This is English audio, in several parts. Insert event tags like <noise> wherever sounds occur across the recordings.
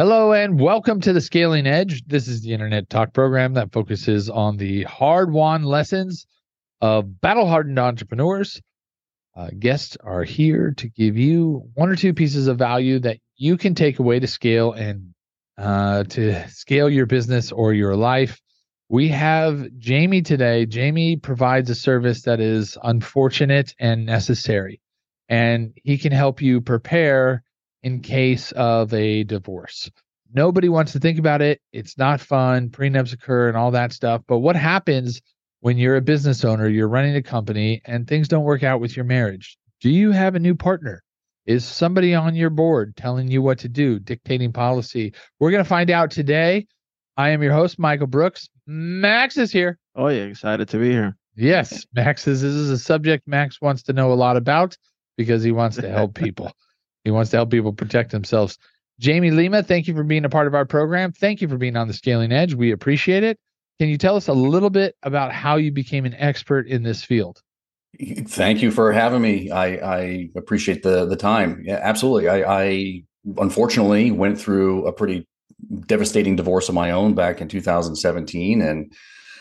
Hello and welcome to the Scaling Edge. This is the internet talk program that focuses on the hard won lessons of battle hardened entrepreneurs. Uh, guests are here to give you one or two pieces of value that you can take away to scale and uh, to scale your business or your life. We have Jamie today. Jamie provides a service that is unfortunate and necessary, and he can help you prepare in case of a divorce. Nobody wants to think about it. It's not fun. Prenups occur and all that stuff. But what happens when you're a business owner, you're running a company, and things don't work out with your marriage? Do you have a new partner? Is somebody on your board telling you what to do, dictating policy? We're going to find out today. I am your host, Michael Brooks. Max is here. Oh, yeah. Excited to be here. Yes, Max is. This is a subject Max wants to know a lot about because he wants to help people. <laughs> He wants to help people protect themselves. Jamie Lima, thank you for being a part of our program. Thank you for being on the Scaling Edge. We appreciate it. Can you tell us a little bit about how you became an expert in this field? Thank you for having me. I, I appreciate the the time. Yeah, absolutely. I, I unfortunately went through a pretty devastating divorce of my own back in 2017, and you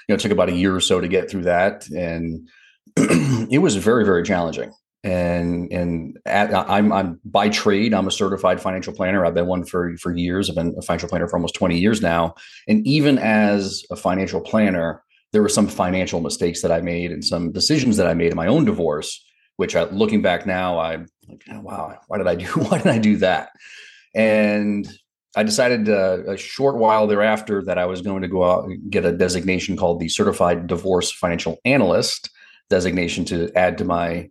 know it took about a year or so to get through that, and <clears throat> it was very very challenging and and at, I'm I'm by trade I'm a certified financial planner. I've been one for for years. I've been a financial planner for almost 20 years now. And even as a financial planner, there were some financial mistakes that I made and some decisions that I made in my own divorce, which I, looking back now, I'm like, oh, wow, why did I do <laughs> why did I do that? And I decided uh, a short while thereafter that I was going to go out and get a designation called the Certified Divorce Financial Analyst designation to add to my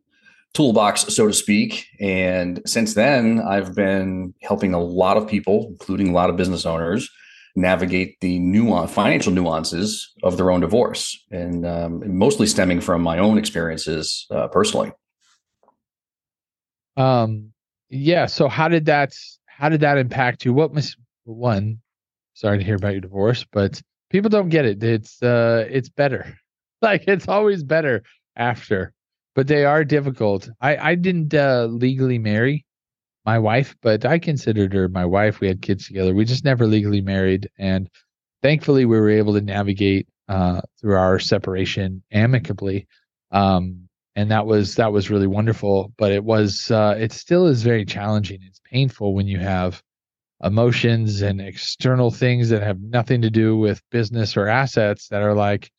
toolbox, so to speak. And since then, I've been helping a lot of people, including a lot of business owners, navigate the nuance, financial nuances of their own divorce, and um, mostly stemming from my own experiences uh, personally. Um, yeah. So how did that how did that impact you? What was one? Sorry to hear about your divorce, but people don't get it. It's uh, it's better. <laughs> Like it's always better after but they are difficult. I I didn't uh, legally marry my wife, but I considered her my wife. We had kids together. We just never legally married, and thankfully we were able to navigate uh, through our separation amicably. Um, and that was that was really wonderful. But it was uh, it still is very challenging. It's painful when you have emotions and external things that have nothing to do with business or assets that are like,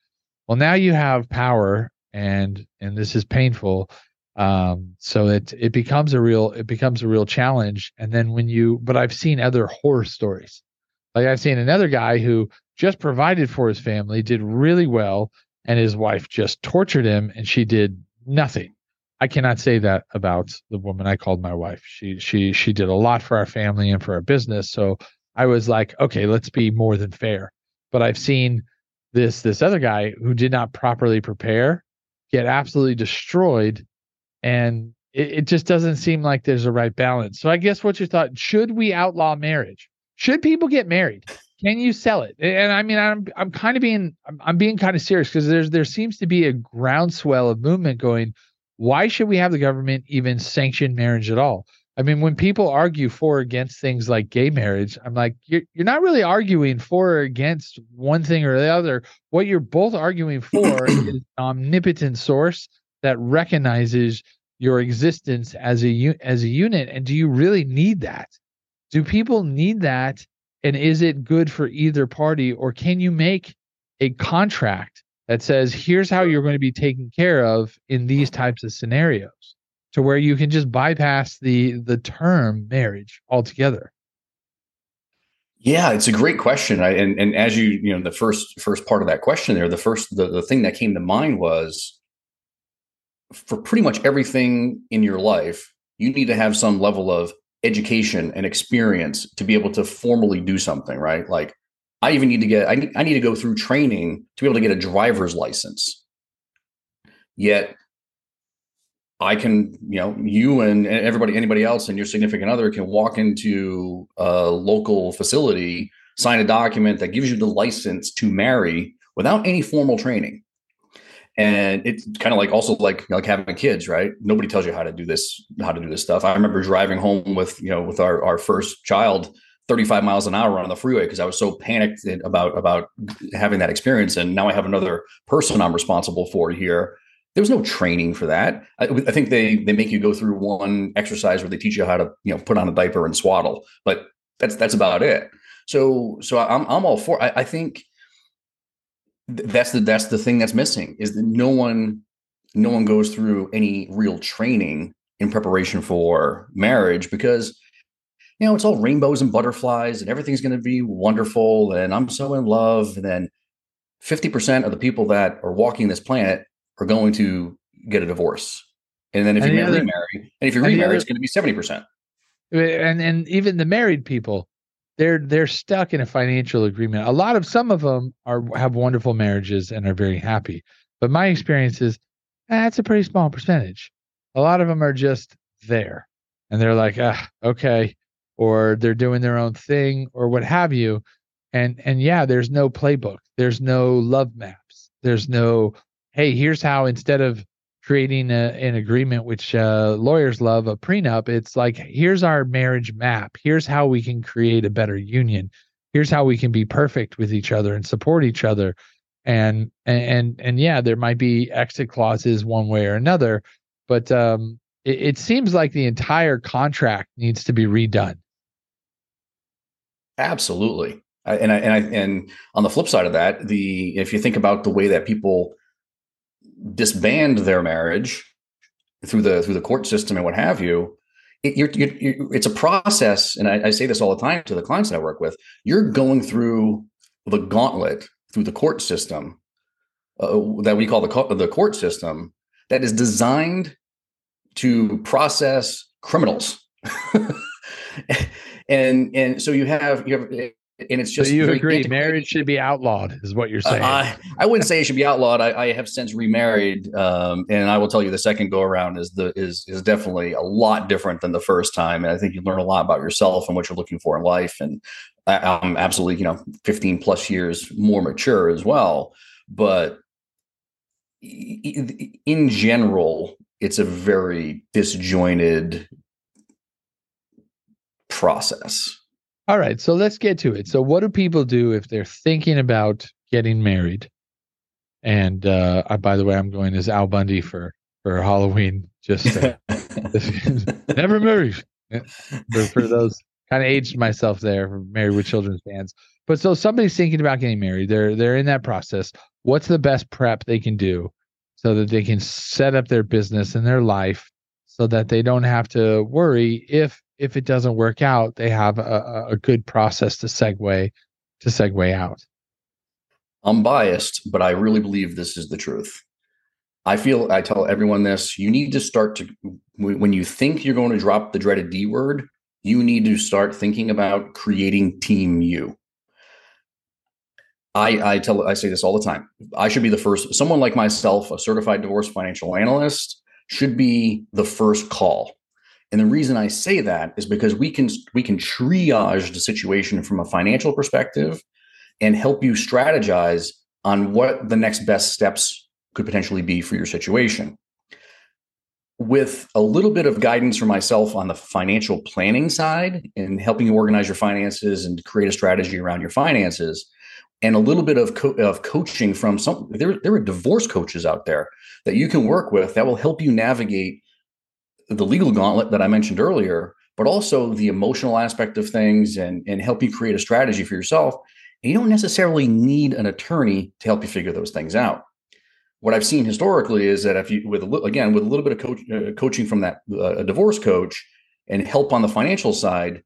well, now you have power and and this is painful um so it it becomes a real it becomes a real challenge and then when you but i've seen other horror stories. Like i've seen another guy who just provided for his family did really well and his wife just tortured him and she did nothing. I cannot say that about the woman i called my wife. She she she did a lot for our family and for our business so i was like okay let's be more than fair. But i've seen this this other guy who did not properly prepare get absolutely destroyed and it, it, just doesn't seem like there's a right balance. So i guess what's your thought? Should we outlaw marriage? Should people get married? Can you sell it? And i mean i'm i'm kind of being i'm, I'm being kind of serious because there's there seems to be a groundswell of movement going why should we have the government even sanction marriage at all I mean, when people argue for or against things like gay marriage, I'm like, you're, you're not really arguing for or against one thing or the other. What you're both arguing <clears throat> for is an omnipotent source that recognizes your existence as a as a unit. And do you really need that? Do people need that? And is it good for either party, or can you make a contract that says, here's how you're going to be taken care of in these types of scenarios? To where you can just bypass the the term marriage altogether? Yeah, it's a great question. I, and and as you you know the first first part of that question there, the first the, the thing that came to mind was for pretty much everything in your life, you need to have some level of education and experience to be able to formally do something, right? Like I even need to get I need, I need to go through training to be able to get a driver's license. Yet I can, you know, you and everybody, anybody else and your significant other can walk into a local facility, sign a document that gives you the license to marry without any formal training. And it's kind of like also like like having kids, right? Nobody tells you how to do this, how to do this stuff. I remember driving home with, you know, with our, our first child 35 miles an hour on the freeway because I was so panicked about about having that experience. And now I have another person I'm responsible for here. There was no training for that. I, I, think they they make you go through one exercise where they teach you how to you know put on a diaper and swaddle, but that's that's about it. So so I'm I'm all for. I, I think that's the that's the thing that's missing is that no one no one goes through any real training in preparation for marriage because you know it's all rainbows and butterflies and everything's going to be wonderful and i'm so in love and then 50% of the people that are walking this planet are going to get a divorce and then if and you the remarry and if you remarry it's going to be 70% and and even the married people they're they're stuck in a financial agreement a lot of some of them are have wonderful marriages and are very happy but my experience is that's a pretty small percentage. A lot of them are just there and they're like, ah, okay, or they're doing their own thing or what have you. And and yeah, there's no playbook. There's no love maps. There's no, hey, here's how instead of creating a, an agreement which uh, lawyers love a prenup it's like here's our marriage map. Here's how we can create a better union. Here's how we can be perfect with each other and support each other. And and and yeah there might be exit clauses one way or another but um it, it seems like the entire contract needs to be redone. Absolutely. And I, and I and on the flip side of that the if you think about the way that people disband their marriage through the through the court system and what have you it, you're, you're, it's a process and I, I say this all the time to the clients that i work with you're going through the gauntlet through the court system uh, that we call the co- the court system that is designed to process criminals. <laughs> and and so you have you have and it's just so you agree marriage should be outlawed is what you're saying? Uh, I, I wouldn't say it should be outlawed. I, I have since remarried um, and i will tell you the second go around is the is is definitely a lot different than the first time. And i think you learn a lot about yourself and what you're looking for in life. And I'm absolutely, you know, 15 plus years more mature as well. But in general, it's a very disjointed process. All right. So let's get to it. So, what do people do if they're thinking about getting married? And uh, I, by the way, I'm going as Al Bundy for for Halloween. <laughs> Just <laughs> never married. For, for those kind of aged myself there married with children's fans but so somebody's thinking about getting married they're they're in that process what's the best prep they can do so that they can set up their business and their life so that they don't have to worry if if it doesn't work out they have a, a good process to segue to segue out i'm biased but i really believe this is the truth i feel i tell everyone this you need to start to when you think you're going to drop the dreaded d word you need to start thinking about creating team you. I, I tell I say this all the time. I should be the first someone like myself, a certified divorce financial analyst, should be the first call. And the reason I say that is because we can we can triage the situation from a financial perspective and help you strategize on what the next best steps could potentially be for your situation. With a little bit of guidance from myself on the financial planning side and helping you organize your finances and create a strategy around your finances and a little bit of, co- of coaching from some there, there are divorce coaches out there that you can work with that will help you navigate the legal gauntlet that i mentioned earlier but also the emotional aspect of things and, and help you create a strategy for yourself and you don't necessarily need an attorney to help you figure those things out what I've seen historically is that if you, with a, again, with a little bit of coach, uh, coaching from that uh, a divorce coach and help on the financial side,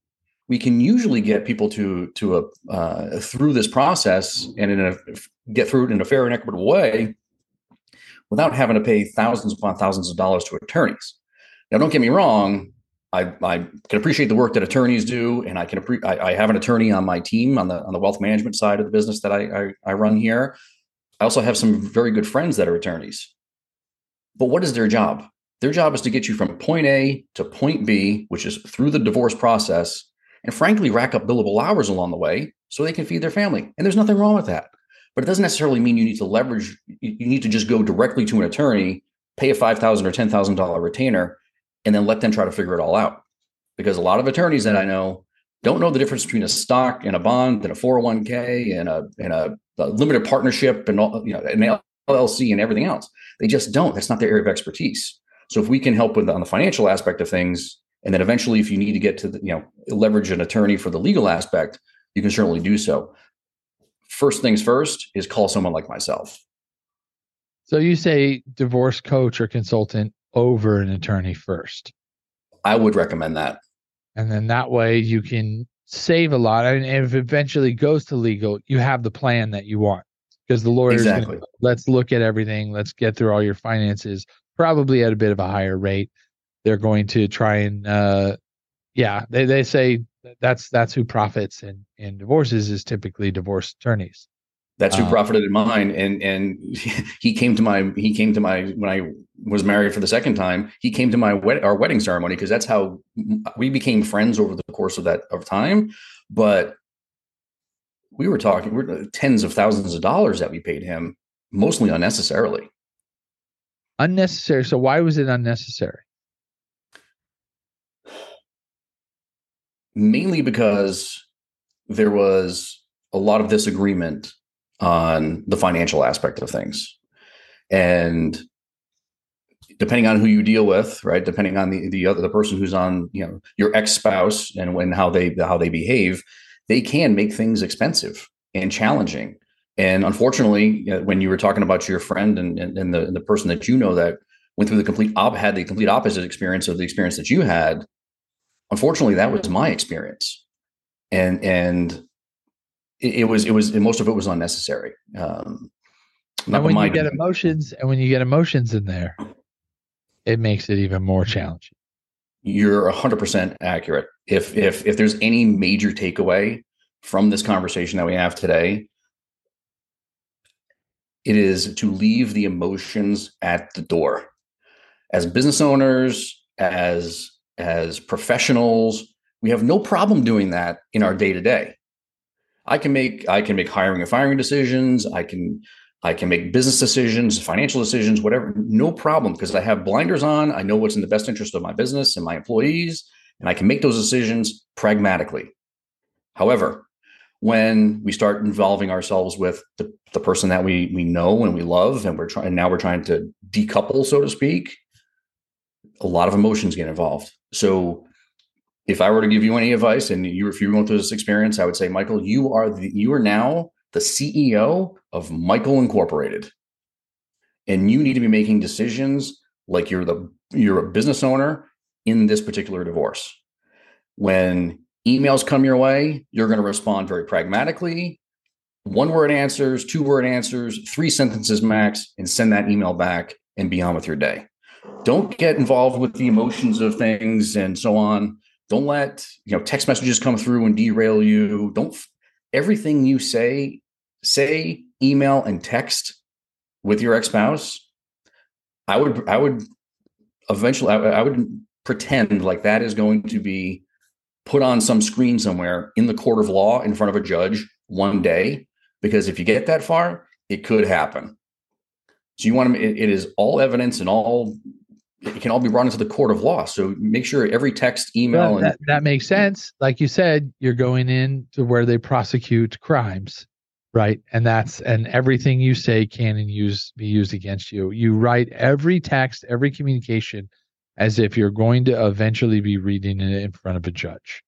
we can usually get people to to a uh, through this process and in a get through it in a fair and equitable way without having to pay thousands upon thousands of dollars to attorneys. Now, don't get me wrong. I, I can appreciate the work that attorneys do, and I can appre- I, I have an attorney on my team on the on the wealth management side of the business that I, I, I run here I also have some very good friends that are attorneys. But what is their job? Their job is to get you from point A to point B, which is through the divorce process, and frankly, rack up billable hours along the way so they can feed their family. And there's nothing wrong with that. But it doesn't necessarily mean you need to leverage, you need to just go directly to an attorney, pay a $5,000 or $10,000 retainer, and then let them try to figure it all out. Because a lot of attorneys that I know don't know the difference between a stock and a bond and a 401k and a and a, a limited partnership and all you know an LLC and everything else. They just don't. That's not their area of expertise. So if we can help with on the financial aspect of things, and then eventually, if you need to get to the, you know leverage an attorney for the legal aspect, you can certainly do so. First things first is call someone like myself. So you say divorce coach or consultant over an attorney first. I would recommend that. And then that way you can save a lot. And if it eventually goes to legal, you have the plan that you want because the lawyer exactly. Gonna, let's look at everything. Let's get through all your finances, probably at a bit of a higher rate. They're going to try and, uh, yeah, they, they say that's that's who profits in in divorces is typically divorce attorneys. That's who um, profited in mine, and and <laughs> he came to my he came to my when I was married for the second time. He came to my wed- our wedding ceremony because that's how we became friends over the course of that of time. But we were talking we're tens of thousands of dollars that we paid him, mostly unnecessarily. Unnecessary. So why was it unnecessary? Mainly because there was a lot of disagreement on the financial aspect of things. And depending on who you deal with, right? Depending on the the other the person who's on, you know, your ex-spouse and when how they how they behave, they can make things expensive and challenging. And unfortunately, uh, when you were talking about your friend and, and, and the, and the person that you know that went through the complete op had the complete opposite experience of the experience that you had, unfortunately, that was my experience. And and it, it was it was most of it was unnecessary. Um, and when you get emotions, and when you get emotions in there, it makes it even more challenging. You're hundred percent accurate. If if if there's any major takeaway from this conversation that we have today, it is to leave the emotions at the door. As business owners, as as professionals, we have no problem doing that in our day to day. I can make I can make hiring and firing decisions. I can I can make business decisions, financial decisions, whatever. No problem because I have blinders on. I know what's in the best interest of my business and my employees, and I can make those decisions pragmatically. However, when we start involving ourselves with the, the person that we we know and we love, and we're trying now we're trying to decouple, so to speak, a lot of emotions get involved. So if I were to give you any advice, and you if you're going through this experience, I would say, Michael, you are the, you are now the CEO of Michael Incorporated, and you need to be making decisions like you're the you're a business owner in this particular divorce. When emails come your way, you're going to respond very pragmatically, one word answers, two word answers, three sentences max, and send that email back and be on with your day. Don't get involved with the emotions of things and so on don't let you know text messages come through and derail you. Don't everything you say, say, email, and text with your ex-spouse. I would I would eventually I, I would pretend like that is going to be put on some screen somewhere in the court of law in front of a judge one day because if you get that far it could happen so you want to it, it is all evidence and all it can all be brought into the court of law. So make sure every text, email, well, that, and that makes sense. Like you said, you're going in to where they prosecute crimes, right? And that's and everything you say can and use be used against you. You write every text, every communication, as if you're going to eventually be reading it in front of a judge.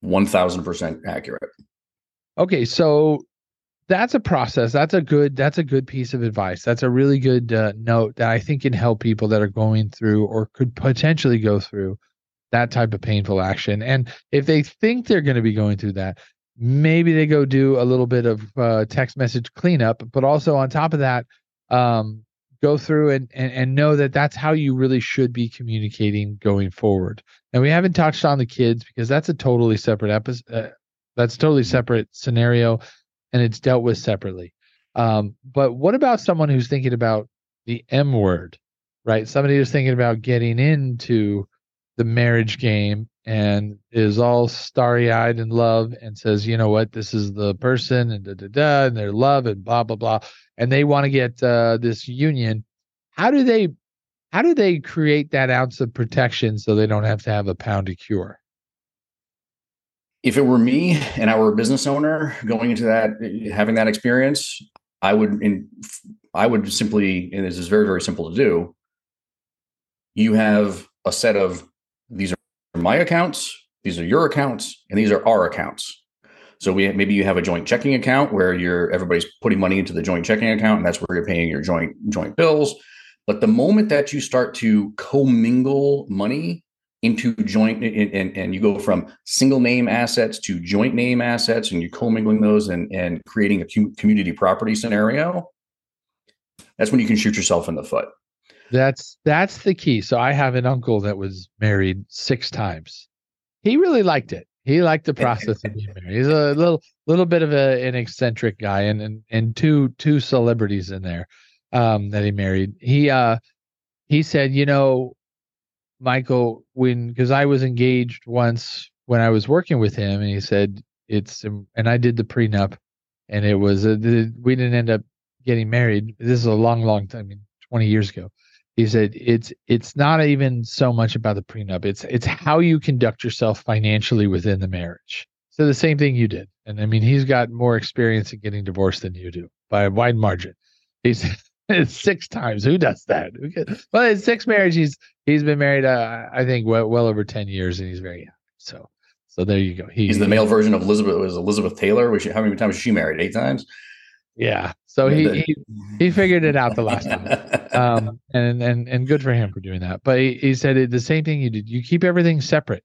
One thousand percent accurate. Okay, so that's a process. That's a good that's a good piece of advice. That's a really good uh, note that i think can help people that are going through or could potentially go through that type of painful action. And if they think they're going to be going through that maybe they go do a little bit of uh, text message cleanup but also on top of that um, go through and, and and know that that's how you really should be communicating going forward. And we haven't touched on the kids because that's a totally separate episode uh, that's totally separate scenario and it's dealt with separately. Um, but what about someone who's thinking about the M word, right? Somebody who's thinking about getting into the marriage game and is all starry eyed in love and says, you know what, this is the person and da da da, and their love and blah blah blah, and they want to get uh, this union. How do they, how do they create that ounce of protection so they don't have to have a pound of cure? If it were me and I were a business owner going into that, having that experience, I would, in, I would simply, and this is very, very simple to do. You have a set of these are my accounts, these are your accounts, and these are our accounts. So we maybe you have a joint checking account where you're everybody's putting money into the joint checking account, and that's where you're paying your joint joint bills. But the moment that you start to commingle money into joint and, and, you go from single name assets to joint name assets and you're commingling those and, and creating a community property scenario, that's when you can shoot yourself in the foot. That's that's the key. So I have an uncle that was married six times. He really liked it. He liked the process of being married. He's a little little bit of a, an eccentric guy and, and and two two celebrities in there um that he married. He uh he said, you know, Michael, when because I was engaged once when I was working with him, and he said it's and I did the prenup, and it was a, we didn't end up getting married. This is a long, long time, I mean, twenty years ago. He said it's it's not even so much about the prenup. It's it's how you conduct yourself financially within the marriage. So the same thing you did, and I mean he's got more experience in getting divorced than you do by a wide margin. He's <laughs> six times. Who does that? Well, in six marriages, he's he's been married. Uh, I think well, well over ten years, and he's very happy. So, so there you go. He, he's the male version of Elizabeth. Was Elizabeth Taylor? She, how many times was she married? Eight times. Yeah. So he, he he figured it out the last time, <laughs> um, and and and good for him for doing that. But he, he said the same thing you did. You keep everything separate.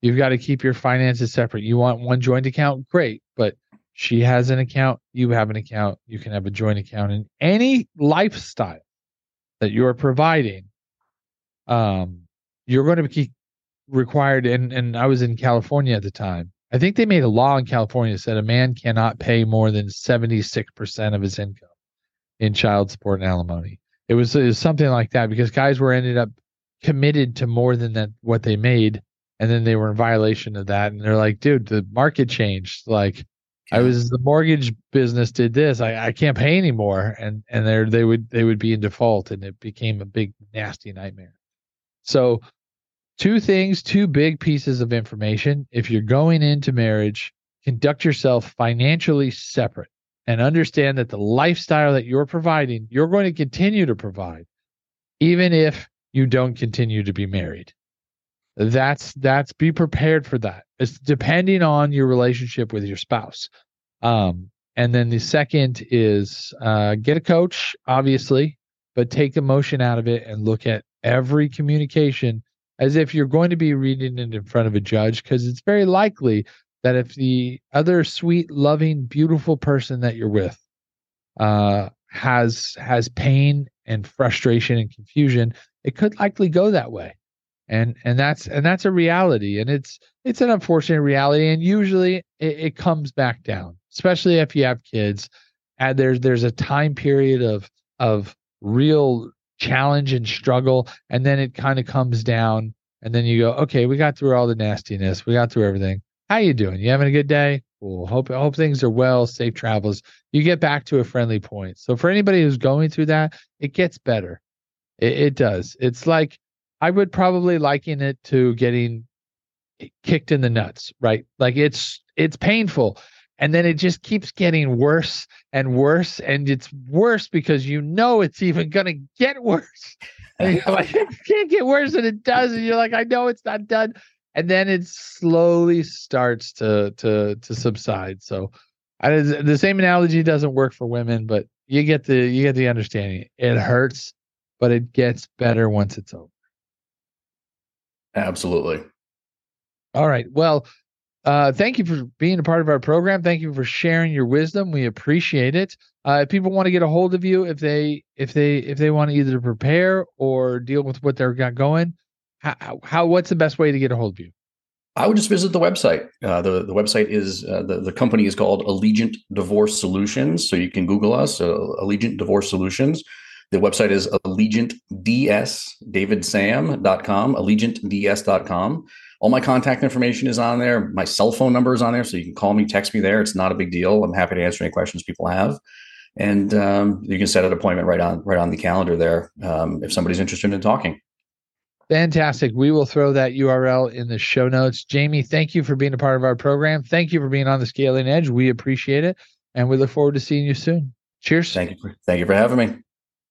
You've got to keep your finances separate. You want one joint account, great, but she has an account, you have an account, you can have a joint account in any lifestyle that you're providing. Um, you're going to be required, and and I was in California at the time. I think they made a law in California that said a man cannot pay more than 76% of his income in child support and alimony. It was, it was something like that because guys were ended up committed to more than that what they made and then they were in violation of that and they're like dude the market changed like I was the mortgage business did this. I, I can't pay anymore. And and they they would they would be in default and it became a big nasty nightmare. So two things, two big pieces of information. If you're going into marriage, conduct yourself financially separate and understand that the lifestyle that you're providing, you're going to continue to provide, even if you don't continue to be married. That's that's be prepared for that. It's depending on your relationship with your spouse. Um, and then the second is uh, get a coach, obviously, but take emotion out of it and look at every communication as if you're going to be reading it in front of a judge, because it's very likely that if the other sweet, loving, beautiful person that you're with uh, has has pain and frustration and confusion, it could likely go that way and and that's and that's a reality and it's it's an unfortunate reality and usually it, it comes back down especially if you have kids and there's there's a time period of of real challenge and struggle and then it kind of comes down and then you go okay we got through all the nastiness we got through everything. How you doing? You having a good day? Cool. Hope hope things are well safe travels. You get back to a friendly point. So for anybody who's going through that it gets better. It, it does. It's like I would probably liken it to getting kicked in the nuts, right? Like it's it's painful and then it just keeps getting worse and worse and it's worse because you know it's even to get worse. <laughs> Like, it can't get worse and it does and you're like I know it's not done and then it slowly starts to to to subside. So I, the same analogy doesn't work for women, but you get the you get the understanding. It hurts, but it gets better once it's over. Absolutely. All right. Well, uh, thank you for being a part of our program. Thank you for sharing your wisdom. We appreciate it. Uh, if people want to get a hold of you, if they if they if they want to either prepare or deal with what they're got going, how, how what's the best way to get a hold of you? I would just visit the website. Uh, the the website is uh, the the company is called Allegiant Divorce Solutions. So you can Google us, uh, Allegiant Divorce Solutions. The website is allegiantdsdavidsam.com, allegiantds.com. All my contact information is on there. My cell phone number is on there, so you can call me, text me there. It's not a big deal. I'm happy to answer any questions people have, and um, you can set an appointment right on right on the calendar there um, if somebody's interested in talking. Fantastic. We will throw that URL in the show notes. Jamie, thank you for being a part of our program. Thank you for being on the Scaling Edge. We appreciate it. And we look forward to seeing you soon. Cheers. Thank you. For, thank you for having me.